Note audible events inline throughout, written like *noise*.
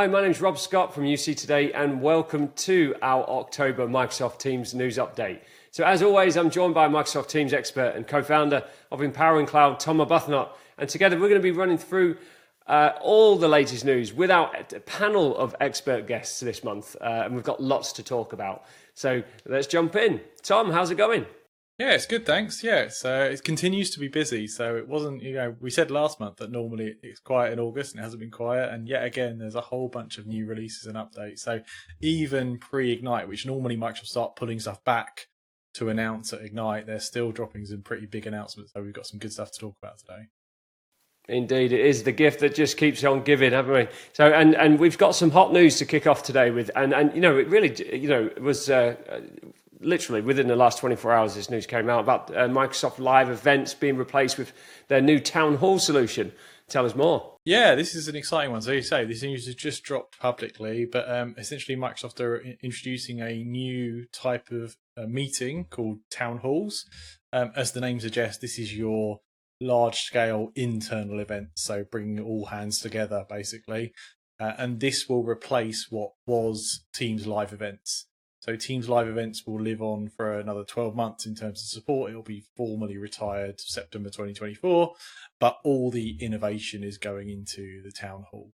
Hi, my name is Rob Scott from UC Today, and welcome to our October Microsoft Teams news update. So, as always, I'm joined by Microsoft Teams expert and co founder of Empowering Cloud, Tom Arbuthnot, and together we're going to be running through uh, all the latest news with our panel of expert guests this month, uh, and we've got lots to talk about. So, let's jump in. Tom, how's it going? Yeah, it's good, thanks. Yeah, uh, it continues to be busy. So it wasn't, you know, we said last month that normally it's quiet in August and it hasn't been quiet. And yet again, there's a whole bunch of new releases and updates. So even pre Ignite, which normally Microsoft start pulling stuff back to announce at Ignite, they're still dropping some pretty big announcements. So we've got some good stuff to talk about today. Indeed, it is the gift that just keeps on giving, haven't we? So, and and we've got some hot news to kick off today with, and and you know, it really, you know, was uh, literally within the last 24 hours, this news came out about uh, Microsoft Live events being replaced with their new Town Hall solution. Tell us more. Yeah, this is an exciting one. So you say this news has just dropped publicly, but um, essentially Microsoft are introducing a new type of uh, meeting called town halls. Um, as the name suggests, this is your large-scale internal event, so bringing all hands together basically, uh, and this will replace what was Teams live events. So Teams Live events will live on for another 12 months in terms of support. It'll be formally retired September 2024, but all the innovation is going into the town hall.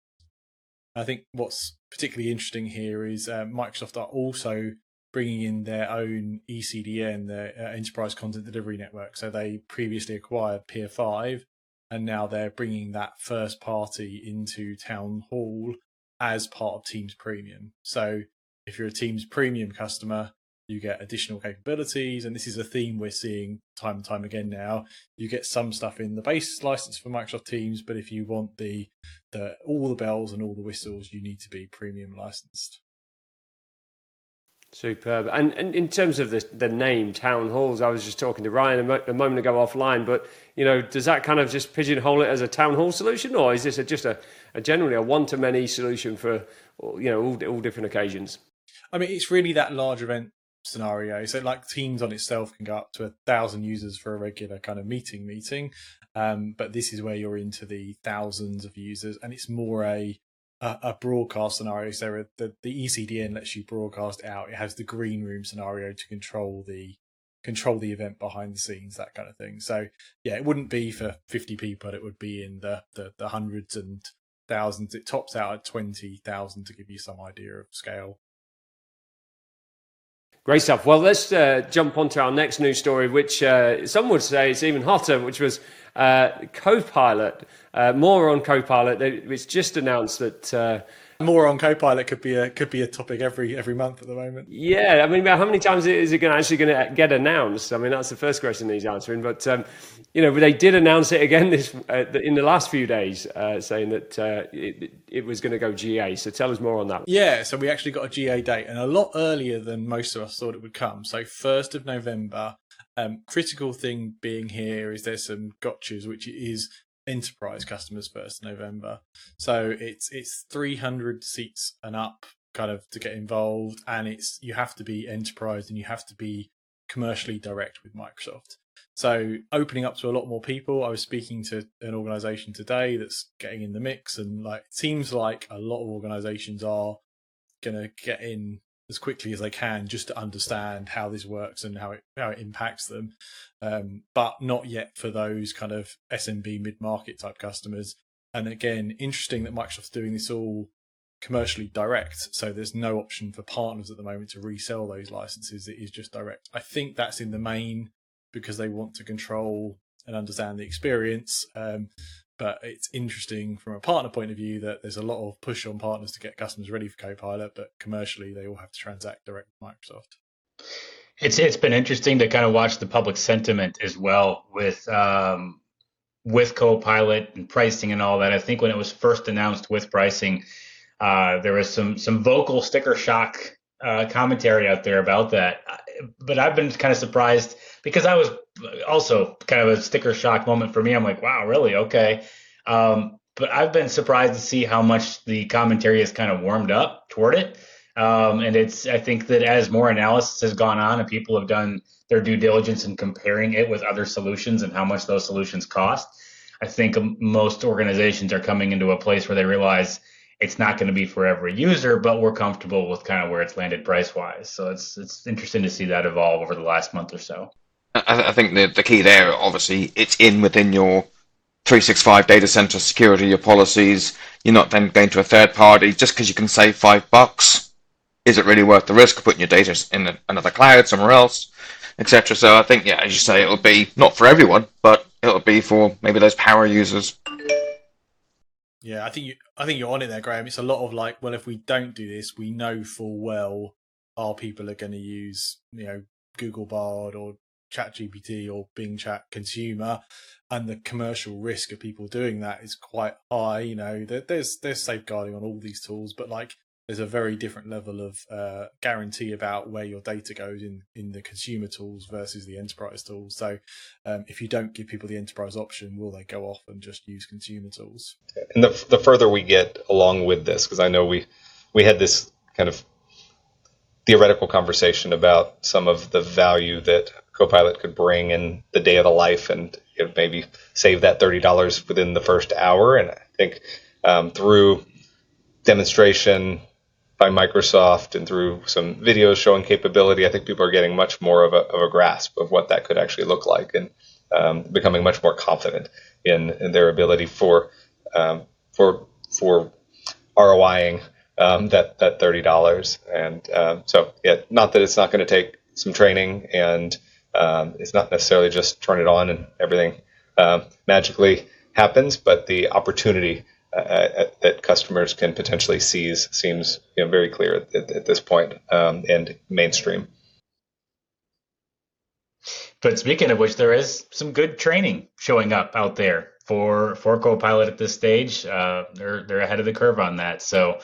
I think what's particularly interesting here is uh, Microsoft are also bringing in their own ECDN, their uh, Enterprise Content Delivery Network. So they previously acquired Peer5, and now they're bringing that first party into Town Hall as part of Teams Premium. So if you're a Teams premium customer, you get additional capabilities, and this is a theme we're seeing time and time again now. You get some stuff in the base license for Microsoft Teams, but if you want the the all the bells and all the whistles, you need to be premium licensed. Superb. And, and in terms of the, the name town halls, I was just talking to Ryan a, mo- a, moment ago offline. But you know, does that kind of just pigeonhole it as a town hall solution, or is this a, just a, a generally a one to many solution for you know all, all different occasions? I mean, it's really that large event scenario. So, like Teams on itself can go up to a thousand users for a regular kind of meeting meeting, um, but this is where you're into the thousands of users, and it's more a a, a broadcast scenario. So the the ECDN lets you broadcast out. It has the green room scenario to control the control the event behind the scenes, that kind of thing. So yeah, it wouldn't be for 50 people. It would be in the the, the hundreds and thousands. It tops out at 20,000 to give you some idea of scale. Great stuff. Well, let's uh, jump on to our next news story, which uh, some would say is even hotter, which was uh, Copilot. Uh, more on Copilot. It's just announced that uh, more on Copilot could be a could be a topic every every month at the moment. Yeah, I mean, how many times is it going actually going to get announced? I mean, that's the first question he's answering. But um, you know, they did announce it again this uh, in the last few days, uh, saying that uh, it, it, was going to go GA. So tell us more on that. Yeah, so we actually got a GA date, and a lot earlier than most of us thought it would come. So first of November. Um, critical thing being here is there's some gotchas, which is enterprise customers first November. So it's it's 300 seats and up kind of to get involved and it's you have to be enterprise and you have to be commercially direct with Microsoft. So opening up to a lot more people. I was speaking to an organization today that's getting in the mix and like it seems like a lot of organizations are going to get in as quickly as they can just to understand how this works and how it how it impacts them, um, but not yet for those kind of SMB mid market type customers. And again, interesting that Microsoft's doing this all commercially direct, so there's no option for partners at the moment to resell those licenses. It is just direct. I think that's in the main because they want to control and understand the experience. Um, but it's interesting from a partner point of view that there's a lot of push on partners to get customers ready for Copilot, but commercially they all have to transact direct with Microsoft. It's it's been interesting to kind of watch the public sentiment as well with um, with Copilot and pricing and all that. I think when it was first announced with pricing, uh, there was some some vocal sticker shock uh, commentary out there about that. But I've been kind of surprised because I was also kind of a sticker shock moment for me. I'm like, wow, really? Okay. Um, but I've been surprised to see how much the commentary has kind of warmed up toward it. Um, and it's, I think that as more analysis has gone on and people have done their due diligence in comparing it with other solutions and how much those solutions cost, I think most organizations are coming into a place where they realize it's not going to be for every user, but we're comfortable with kind of where it's landed price wise. So it's it's interesting to see that evolve over the last month or so. I, I think the the key there, obviously, it's in within your 365 data center security, your policies. You're not then going to a third party just because you can save five bucks. Is it really worth the risk of putting your data in another cloud somewhere else, etc.? So I think, yeah, as you say, it'll be not for everyone, but it'll be for maybe those power users. Yeah, I think you, I think you're on it there, Graham. It's a lot of like, well, if we don't do this, we know full well our people are going to use, you know, Google Bard or Chat GPT or Bing Chat Consumer, and the commercial risk of people doing that is quite high. You know, there's there's safeguarding on all these tools, but like there's a very different level of uh, guarantee about where your data goes in in the consumer tools versus the enterprise tools. So, um, if you don't give people the enterprise option, will they go off and just use consumer tools? And the the further we get along with this, because I know we we had this kind of theoretical conversation about some of the value that Copilot could bring in the day of the life and you know, maybe save that $30 within the first hour. And I think um, through demonstration by Microsoft and through some videos showing capability, I think people are getting much more of a, of a grasp of what that could actually look like and um, becoming much more confident in, in their ability for um, for for ROIing um, that that thirty dollars. And um, so, yeah, not that it's not going to take some training, and um, it's not necessarily just turn it on and everything uh, magically happens, but the opportunity uh, uh, that customers can potentially seize seems you know, very clear at, at this point, um, and mainstream. But speaking of which, there is some good training showing up out there for for Copilot at this stage. Uh, they're they're ahead of the curve on that. So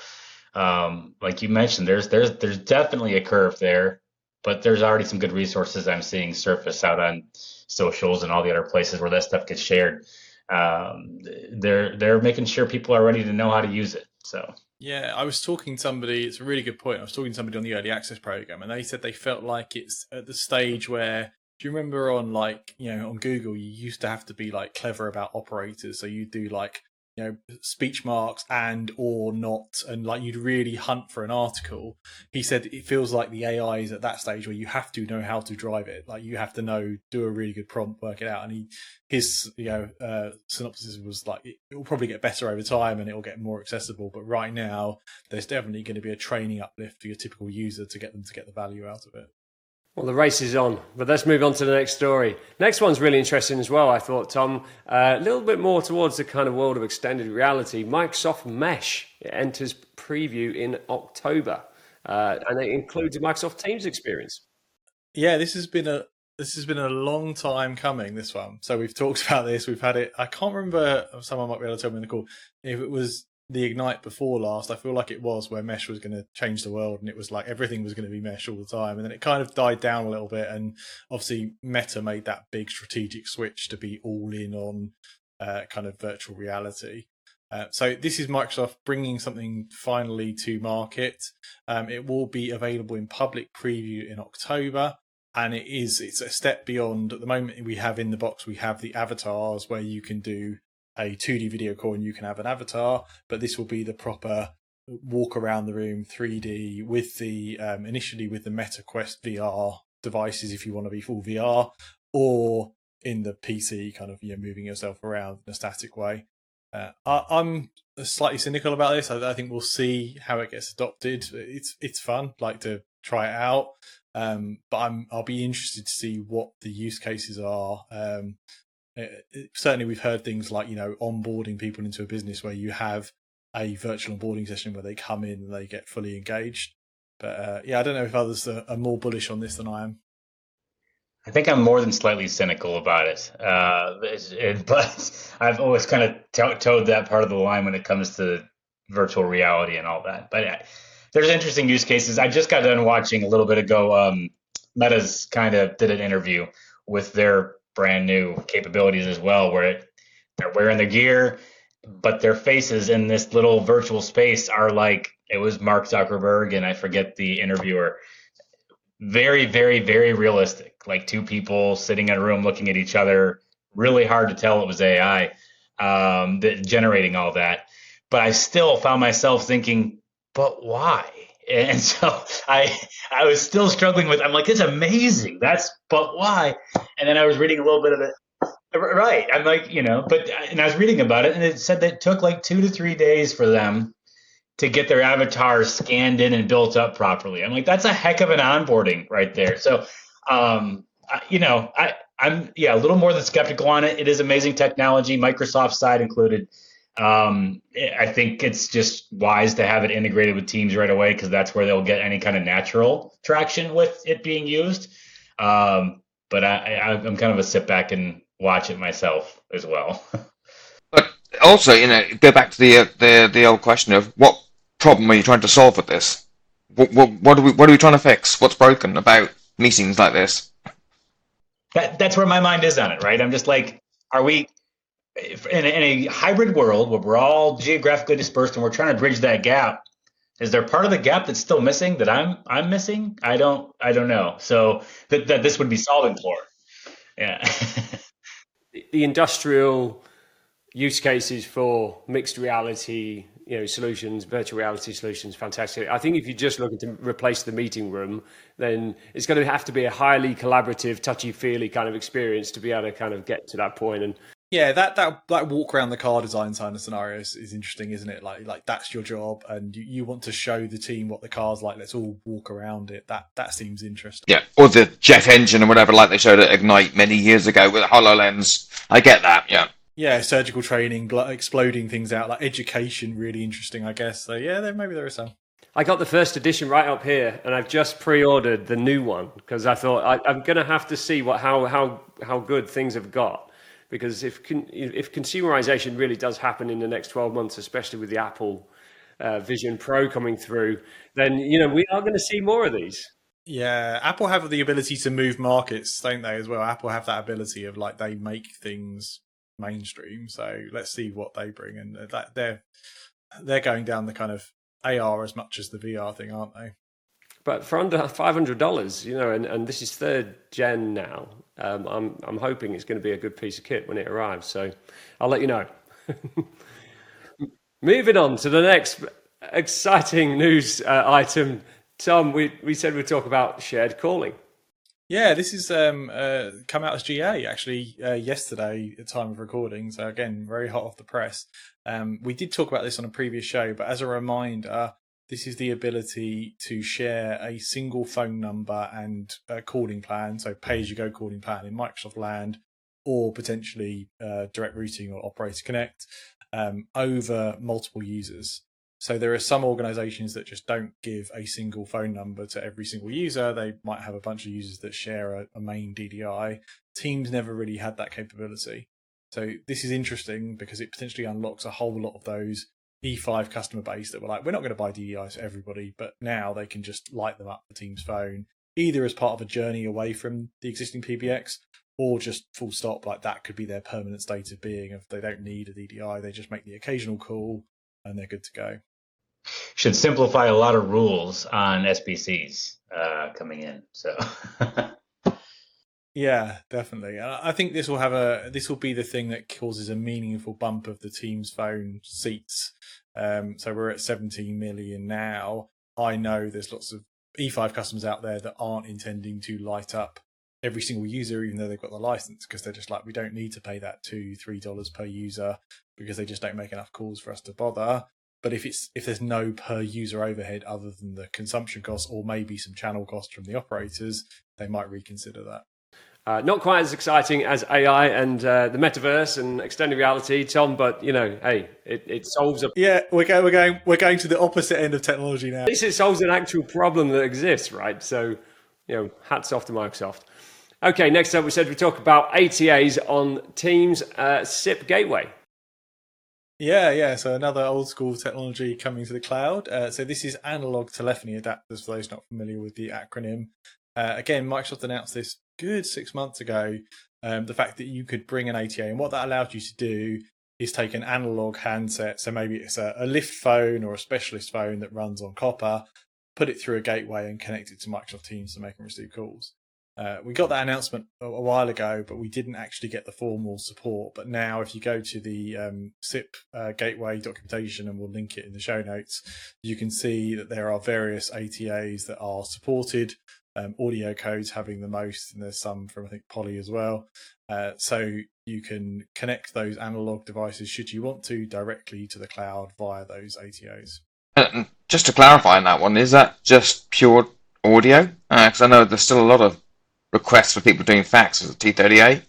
um, like you mentioned, there's there's there's definitely a curve there, but there's already some good resources I'm seeing surface out on socials and all the other places where that stuff gets shared. Um, they're they're making sure people are ready to know how to use it. So yeah, I was talking to somebody. It's a really good point. I was talking to somebody on the early access program, and they said they felt like it's at the stage where. Do you remember on like you know on Google you used to have to be like clever about operators, so you do like you know speech marks and or not and like you'd really hunt for an article. He said it feels like the ai is at that stage where you have to know how to drive it. Like you have to know do a really good prompt work it out. And he his you know uh, synopsis was like it will probably get better over time and it will get more accessible but right now there's definitely going to be a training uplift for your typical user to get them to get the value out of it well, the race is on, but let's move on to the next story. Next one's really interesting as well, I thought, Tom. Uh, a little bit more towards the kind of world of extended reality. Microsoft Mesh it enters preview in October, uh, and it includes a Microsoft Teams experience. Yeah, this has been a this has been a long time coming. This one, so we've talked *laughs* about this. We've had it. I can't remember. Someone might be able to tell me in the call if it was the Ignite before last, I feel like it was where Mesh was going to change the world and it was like everything was going to be Mesh all the time. And then it kind of died down a little bit. And obviously, Meta made that big strategic switch to be all in on uh, kind of virtual reality. Uh, so this is Microsoft bringing something finally to market. Um, it will be available in public preview in October, and it is it's a step beyond. At the moment, we have in the box we have the avatars where you can do a 2D video call and you can have an avatar, but this will be the proper walk around the room 3D with the um, initially with the Meta Quest VR devices if you want to be full VR, or in the PC kind of you know moving yourself around in a static way. Uh, I, am slightly cynical about this. I, I, think we'll see how it gets adopted. It's it's fun, like to try it out, um, but I'm I'll be interested to see what the use cases are. Um, certainly we've heard things like you know onboarding people into a business where you have a virtual onboarding session where they come in and they get fully engaged. But uh, yeah, I don't know if others are, are, more bullish on this than I am. I think I'm more than slightly cynical about it, uh, *laughs* but I've always kind of to- towed that part of the line when it comes to virtual reality and all that. But uh, there's interesting use cases. I just got done watching a little bit ago. Um, Meta's kind of did an interview with their brand new capabilities as well, where it, they're wearing the gear, but their faces in this little virtual space are like it was Mark Zuckerberg and I forget the interviewer. Very, very, very realistic. Like two people sitting in a room looking at each other. Really hard to tell it was AI um, that generating all that. but I still found myself thinking, but why? And so I I was still struggling with. I'm like, it's amazing. That's but why? And then I was reading a little bit of it. Right. I'm like, you know, but and I was reading about it, and it said that it took like two to three days for them to get their avatars scanned in and built up properly. I'm like, that's a heck of an onboarding right there. So, um, you know, I I'm yeah a little more than skeptical on it. It is amazing technology, Microsoft side included. Um, I think it's just wise to have it integrated with Teams right away because that's where they'll get any kind of natural traction with it being used. Um, but I, I, I'm kind of a sit back and watch it myself as well. *laughs* but also, you know, go back to the uh, the the old question of what problem are you trying to solve with this? What what, what are we what are we trying to fix? What's broken about meetings like this? That that's where my mind is on it, right? I'm just like, are we in a, in a hybrid world where we're all geographically dispersed and we're trying to bridge that gap? Is there part of the gap that's still missing that I'm I'm missing? I don't I don't know. So that that this would be solving for. Yeah. the industrial use cases for mixed reality you know solutions virtual reality solutions fantastic i think if you're just looking to replace the meeting room then it's going to have to be a highly collaborative touchy feely kind of experience to be able to kind of get to that point and yeah that that that walk around the car design kind of scenario is, is interesting isn't it? Like like that's your job and you, you want to show the team what the car's like. Let's all walk around it. That that seems interesting. Yeah. Or the jet engine or whatever like they showed at ignite many years ago with hololens. I get that yeah. Yeah, surgical training, exploding things out, like education, really interesting, I guess. So yeah, there maybe there is some. I got the first edition right up here, and I've just pre-ordered the new one because I thought I, am going to have to see what how how how good things have got. Because if if consumerization really does happen in the next 12 months, especially with the Apple uh, Vision Pro coming through, then you know we are going to see more of these. Yeah, Apple have the ability to move markets, don't they? As well, Apple have that ability of like they make things mainstream. So let's see what they bring, and that they're they're going down the kind of AR as much as the VR thing, aren't they? But for under five hundred dollars, you know, and, and this is third gen now. Um, I'm I'm hoping it's going to be a good piece of kit when it arrives. So I'll let you know. *laughs* Moving on to the next exciting news uh, item, Tom. We we said we'd talk about shared calling. Yeah, this is um, uh, come out as GA actually uh, yesterday at time of recording. So again, very hot off the press. Um, we did talk about this on a previous show, but as a reminder, this is the ability to share a single phone number and a calling plan. So pay as you go calling plan in Microsoft Land, or potentially uh, direct routing or Operator Connect um, over multiple users. So there are some organizations that just don't give a single phone number to every single user. They might have a bunch of users that share a, a, main DDI. Teams never really had that capability. So this is interesting because it potentially unlocks a whole lot of those E5 customer base that were like, we're not going to buy DDIs for everybody, but now they can just light them up the Teams phone, either as part of a journey away from the existing PBX or just full stop. Like that could be their permanent state of being. If they don't need a DDI, they just make the occasional call and they're good to go. Should simplify a lot of rules on SBCs uh, coming in. So. *laughs* yeah, definitely. I think this will have a this will be the thing that causes a meaningful bump of the team's phone seats. Um, so we're at 17 million now. I know there's lots of E5 customers out there that aren't intending to light up every single user, even though they've got the license, because they're just like, we don't need to pay that two, three dollars per user because they just don't make enough calls for us to bother. But if it's if there's no per user overhead other than the consumption costs or maybe some channel costs from the operators, they might reconsider that. Uh, not quite as exciting as AI and uh, the metaverse and extended reality, Tom. But you know, hey, it, it solves a yeah. We're going we're going we're going to the opposite end of technology now. At least it solves an actual problem that exists, right? So, you know, hats off to Microsoft. Okay, next up, we said we talk about ATAs on Teams uh, SIP Gateway. Yeah, yeah. So another old school technology coming to the cloud. Uh, so this is analog telephony adapters for those not familiar with the acronym. Uh, again, Microsoft announced this good six months ago. Um, the fact that you could bring an ATA, and what that allowed you to do is take an analog handset. So maybe it's a, a lift phone or a specialist phone that runs on copper, put it through a gateway and connect it to Microsoft Teams to make and receive calls. Uh, we got that announcement a, a, while ago, but we didn't actually get the formal support. But now, if you go to the um, SIP uh, Gateway documentation, and we'll link it in the show notes, you can see that there are various ATAs that are supported. Um, AudioCodes having the most, and there's some from I think Poly as well. Uh, so you can connect those analog devices, should you want to, directly to the cloud via those ATAs. Uh, just to clarify on that one, is that just pure audio? Because uh, I know there's still a lot of requests for people doing fax with T38.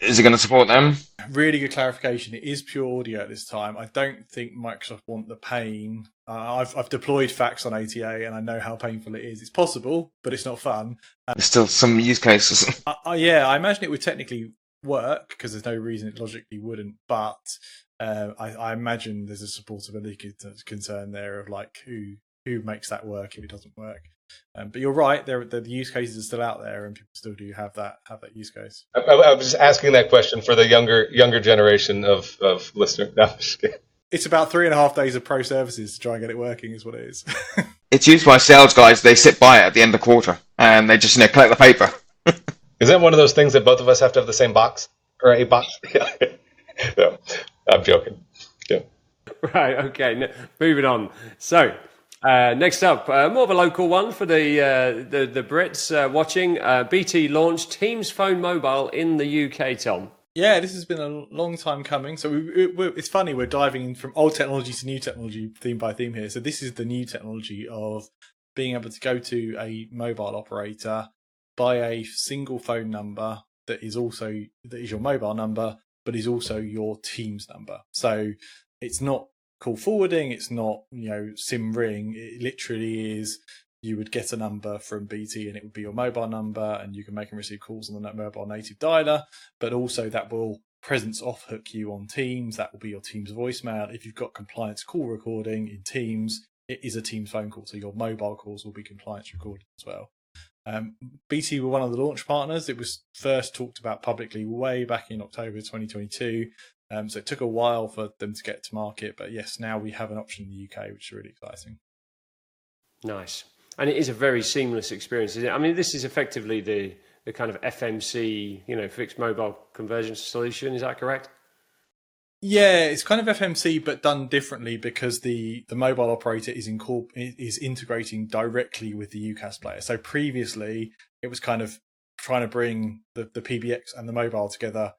Is it going to support them? Really good clarification. It is pure audio at this time. I don't think Microsoft want the pain. Uh, I've I've deployed fax on ATA and I know how painful it is. It's possible, but it's not fun. Um, There's still some use cases. *laughs* uh, uh, yeah, I imagine it would technically work because there's no reason it logically wouldn't. But uh, I, I, imagine there's a supportability concern there of like who who makes that work if it doesn't work. Um, but you're right; there, the, the use cases are still out there, and people still do have that have that use case. I, I was just asking that question for the younger younger generation of of listeners. No, it's about three and a half days of pro services to try and get it working, is what it is. *laughs* it's used by sales guys. They sit by it at the end of the quarter, and they just you know collect the paper. *laughs* is that one of those things that both of us have to have the same box or a box? *laughs* no, I'm joking. Yeah. Right. Okay. moving on. So uh, next up, uh, more of a local one for the uh, the, the, Brits uh, watching. Uh, BT launched Teams Phone Mobile in the UK. Tom. Yeah, this has been a long time coming. So we, we, it's funny we're diving from old technology to new technology, theme by theme here. So this is the new technology of being able to go to a mobile operator, buy a single phone number that is also that is your mobile number, but is also your Teams number. So it's not call forwarding. It's not, you know, sim ring. It literally is you would get a number from BT and it would be your mobile number and you can make and receive calls on the mobile native dialer, but also that will presence off hook you on Teams. That will be your Teams voicemail. If you've got compliance call recording in Teams, it is a Teams phone call. So your mobile calls will be compliance recorded as well. Um, BT were one of the launch partners. It was first talked about publicly way back in October 2022. Um, so it took a while for them to get to market, but yes, now we have an option in the UK, which is really exciting. Nice, and it is a very seamless experience. I mean, this is effectively the the kind of FMC, you know, fixed mobile convergence solution. Is that correct? Yeah, it's kind of FMC, but done differently because the, the mobile operator is incorpor- is integrating directly with the UCaaS player. So previously, it was kind of trying to bring the, the PBX and the mobile together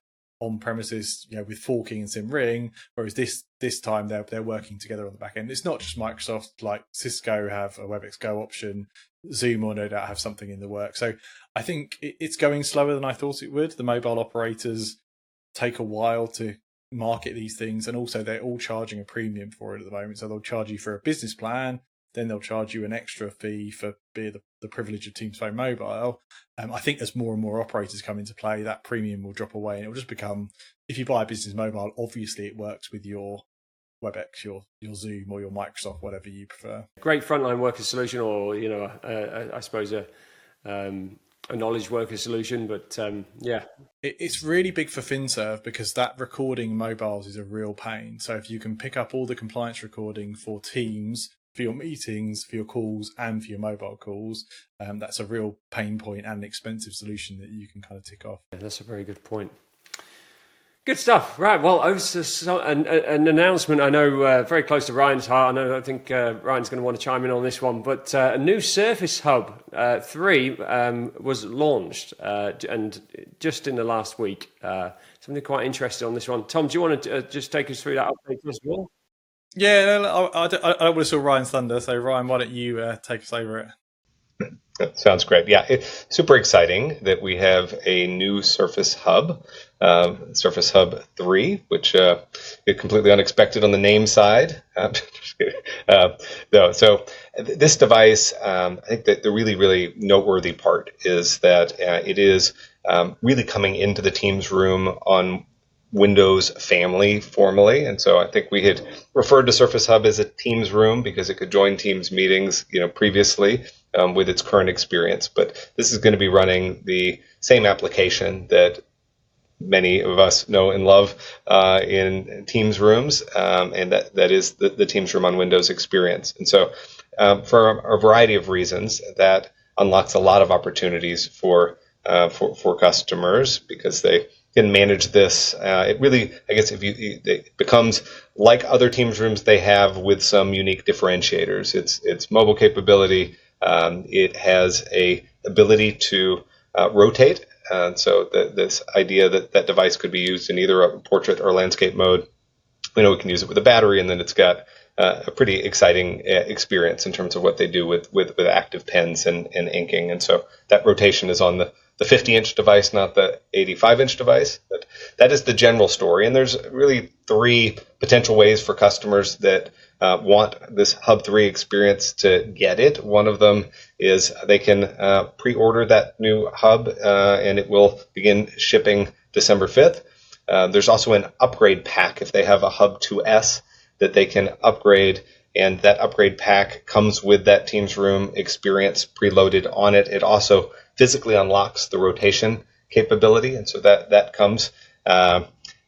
on premises, you know, with forking and sim ring. Whereas this this time they're they're working together on the back end. It's not just Microsoft, like Cisco have a WebEx Go option, Zoom will no doubt have something in the work. So I think it's going slower than I thought it would. The mobile operators take a while to market these things, and also they're all charging a premium for it at the moment. So they'll charge you for a business plan, then they'll charge you an extra fee for the, the privilege of Teams Phone Mobile. Um, I think as more and more operators come into play, that premium will drop away and it will just become if you buy a business mobile, obviously it works with your WebEx, your your Zoom, or your Microsoft, whatever you prefer. Great frontline worker solution, or you know, I suppose a um, a knowledge worker solution. But um, yeah, it, it's really big for FinServe because that recording mobiles is a real pain. So if you can pick up all the compliance recording for Teams for your meetings, for your calls, and for your mobile calls. Um, that's a real pain point and an expensive solution that you can kind of tick off. Yeah, that's a very good point. Good stuff. Right. Well, an, an announcement I know uh, very close to Ryan's heart. I know I think uh, Ryan's going to want to chime in on this one, but uh, a new Surface Hub uh, 3 um, was launched uh, and just in the last week. Uh, something quite interesting on this one. Tom, do you want to just take us through that update as well? Yeah, no, I, I, don't, I don't want to steal Ryan's thunder. So, Ryan, why don't you uh, take us over it? That sounds great. Yeah, it's super exciting that we have a new Surface Hub, um, Surface Hub 3, which uh, is completely unexpected on the name side. *laughs* uh, no, so this device, um, I think that the really, really noteworthy part is that uh, it is um, really coming into the Teams room on Windows family formally. And so I think we had referred to Surface Hub as a Teams room because it could join Teams meetings, you know, previously um, with its current experience. But this is going to be running the same application that many of us know and love uh, in Teams rooms, um, and that, that is the, the, Teams room on Windows experience. And so, um, for a, variety of reasons, that unlocks a lot of opportunities for uh, for for customers because they can manage this. Uh, it really, I guess, if you it becomes like other Teams rooms they have with some unique differentiators. It's it's mobile capability. Um, it has a ability to uh, rotate, and so the, this idea that that device could be used in either a portrait or landscape mode. We know we can use it with a battery, and then it's got uh, a pretty exciting uh, experience in terms of what they do with with, with active pens and, and inking. And so that rotation is on the the 50 inch device, not the 85 inch device. But that is the general story. And there's really three potential ways for customers that uh, want this Hub 3 experience to get it. One of them is they can uh, pre order that new Hub uh, and it will begin shipping December 5th. Uh, there's also an upgrade pack if they have a Hub 2S that they can upgrade and that upgrade pack comes with that Teams Room experience preloaded on it. It also physically unlocks the rotation capability, and so that that comes. Uh,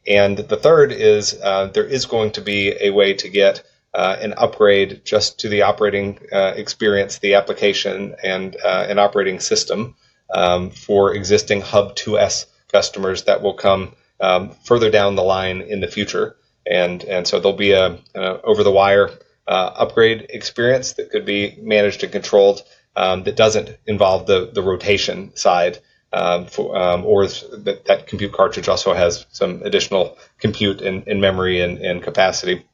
and the third is uh, there is going to be a way to get uh, an upgrade just to the operating uh, experience, the application, and an operating system um, for existing Hub 2S customers that will come um, further down the line in the future. And and so there'll be a over the wire uh, upgrade experience that could be managed and controlled um, that doesn't involve the, the rotation side. Um, for, um, or that, that compute cartridge also has some additional compute and, and memory and, and capacity.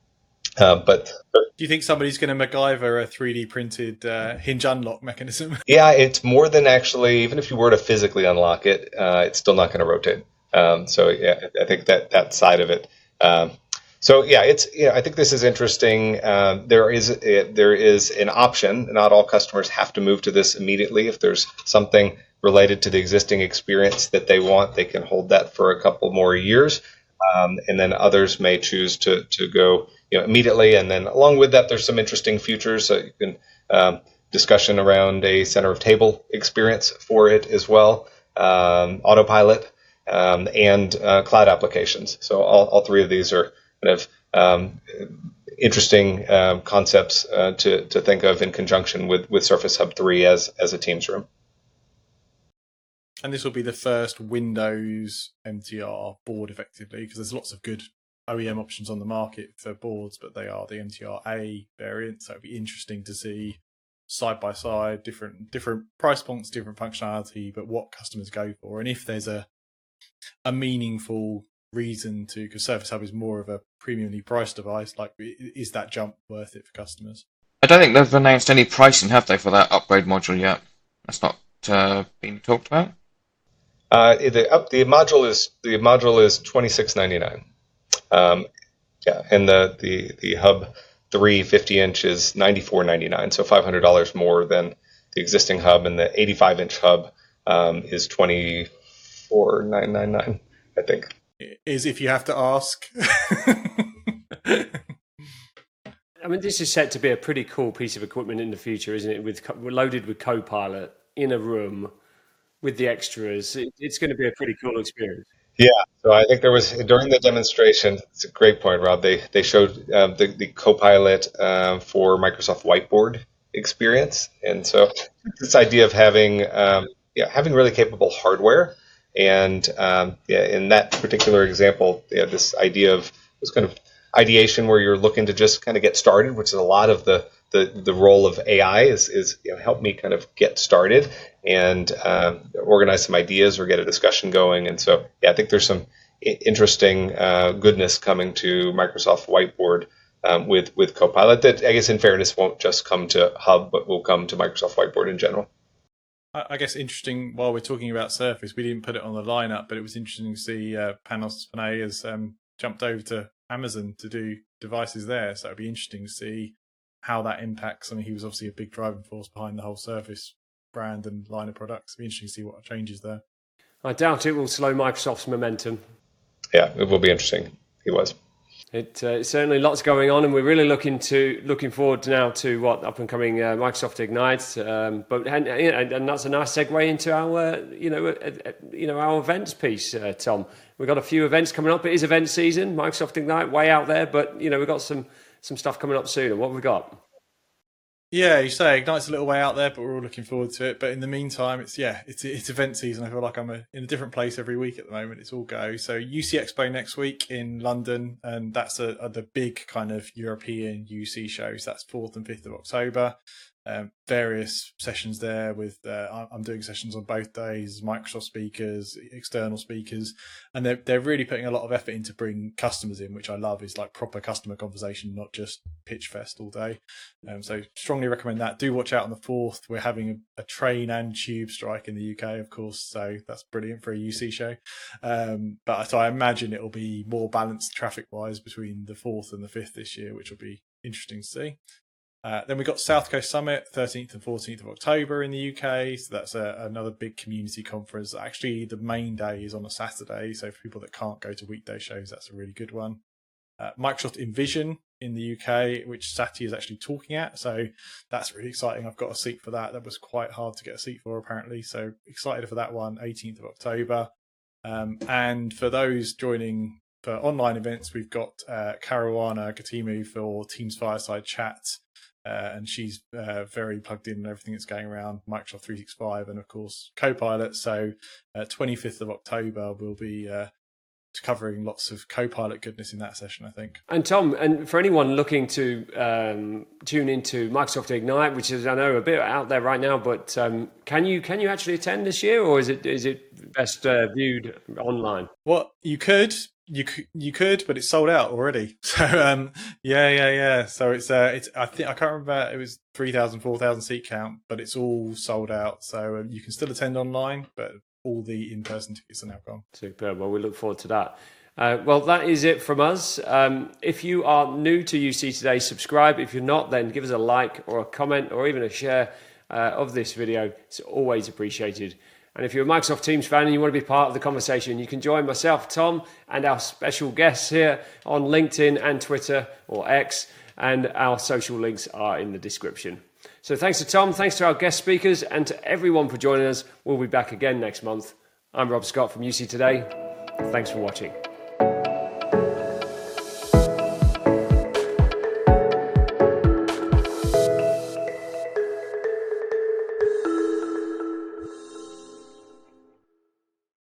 Uh, but, but, do you think somebody's going to MacGyver a 3D printed uh, hinge unlock mechanism? *laughs* Yeah, it's more than actually. Even if you were to physically unlock it, uh, it's still not going to rotate. Um, so yeah, I think that that side of it um, so yeah, it's you know, I think this is interesting. Uh, there is a, there is an option. Not all customers have to move to this immediately. If there's something related to the existing experience that they want, they can hold that for a couple more years, um, and then others may choose to to go you know immediately. And then along with that, there's some interesting features. So you can um, discussion around a center of table experience for it as well, um, autopilot, um, and uh, cloud applications. So all, all three of these are kind of um, interesting um, concepts uh, to, to think of in conjunction with, with Surface Hub 3 as, as a Teams room. And this will be the first Windows MTR board effectively, because there's lots of good OEM options on the market for boards, but they are the MTR A variant. So it'll be interesting to see side by side, different different price points, different functionality, but what customers go for, and if there's a a meaningful reason to because Surface Hub is more of a premiumly priced device. Like, is that jump worth it for customers? I don't think they've announced any pricing, have they, for that upgrade module yet? That's not uh, been talked about. Uh, the up the module is the module is twenty six ninety nine. Um, yeah, and the the the hub three fifty inch is ninety four ninety nine, so five hundred dollars more than the existing hub, and the eighty five inch hub um, is twenty four nine nine nine, I think is if you have to ask. *laughs* I mean, this is set to be a pretty cool piece of equipment in the future, isn't it? With loaded with Copilot in a room with the extras, it's going to be a pretty cool experience. Yeah, so I think there was during the demonstration. It's a great point, Rob. They they showed um, the the Copilot uh, for Microsoft Whiteboard experience, and so this idea of having um, yeah having really capable hardware and um, yeah, in that particular example, yeah, this idea of this kind of ideation where you're looking to just kind of get started, which is a lot of the the, the role of AI is, is you know, help me kind of get started and uh, organize some ideas or get a discussion going. And so, yeah, I think there's some interesting uh, goodness coming to Microsoft Whiteboard um, with with Copilot that I guess in fairness won't just come to Hub, but will come to Microsoft Whiteboard in general. I guess interesting while we're talking about Surface, we didn't put it on the lineup, but it was interesting to see uh, Panos Panay has um, jumped over to Amazon to do devices there. So it'd be interesting to see how that impacts. I mean, he was obviously a big driving force behind the whole Surface brand and line of products. It'd be interesting to see what changes there. I doubt it will slow Microsoft's momentum. Yeah, it will be interesting. He was. It, uh, certainly lots going on, and we're really looking to looking forward now to what up and coming uh, Microsoft Ignite. Um, but and, and, that's a nice segue into our you know uh, uh, you know our events piece, uh, Tom. We've got a few events coming up. It is event season. Microsoft Ignite way out there, but you know we've got some some stuff coming up soon. And what have we got? Yeah, you say Ignite's a little way out there, but we're all looking forward to it. But in the meantime, it's yeah, it's it's event season. I feel like I'm a, in a different place every week at the moment. It's all go. So UC Expo next week in London, and that's a, a the big kind of European UC shows. That's fourth and fifth of October um, various sessions there with uh, I'm doing sessions on both days, Microsoft speakers, external speakers, and they're they're really putting a lot of effort into bring customers in, which I love. Is like proper customer conversation, not just pitch fest all day. Um, so strongly recommend that. Do watch out on the fourth. We're having a, a, train and tube strike in the UK, of course, so that's brilliant for a UC show. Um, but so I imagine it'll be more balanced traffic wise between the fourth and the fifth this year, which will be interesting to see. Uh, then we've got South Coast Summit, 13th and 14th of October in the UK. So that's a, another big community conference. Actually, the main day is on a Saturday. So for people that can't go to weekday shows, that's a really good one. Uh, Microsoft Envision in the UK, which Sati is actually talking at. So that's really exciting. I've got a seat for that. That was quite hard to get a seat for, apparently. So excited for that one, 18th of October. Um, and for those joining for online events, we've got uh, Karuana Gatimu for Teams Fireside Chat uh, and she's uh, very plugged in and everything that's going around Microsoft 365 and of course Copilot. So, uh, 25th of October we'll be uh, covering lots of Copilot goodness in that session, I think. And Tom, and for anyone looking to um, tune into Microsoft Ignite, which is I know a bit out there right now, but um, can you can you actually attend this year, or is it is it best uh, viewed online? Well, you could, you could, you could, but it's sold out already. *laughs* So um, yeah, yeah, yeah. So it's uh, it's I think I can't remember it was 3,000, 4,000 seat count, but it's all sold out. So um, you can still attend online, but all the in-person tickets are now gone. Superb. Well, we look forward to that. Uh, well, that is it from us. Um, if you are new to UC today, subscribe. If you're not, then give us a like or a comment or even a share uh, of this video. It's always appreciated. And if you're a Microsoft Teams fan and you want to be part of the conversation, you can join myself, Tom, and our special guests here on LinkedIn and Twitter or X. And our social links are in the description. So thanks to Tom, thanks to our guest speakers, and to everyone for joining us. We'll be back again next month. I'm Rob Scott from UC Today. Thanks for watching.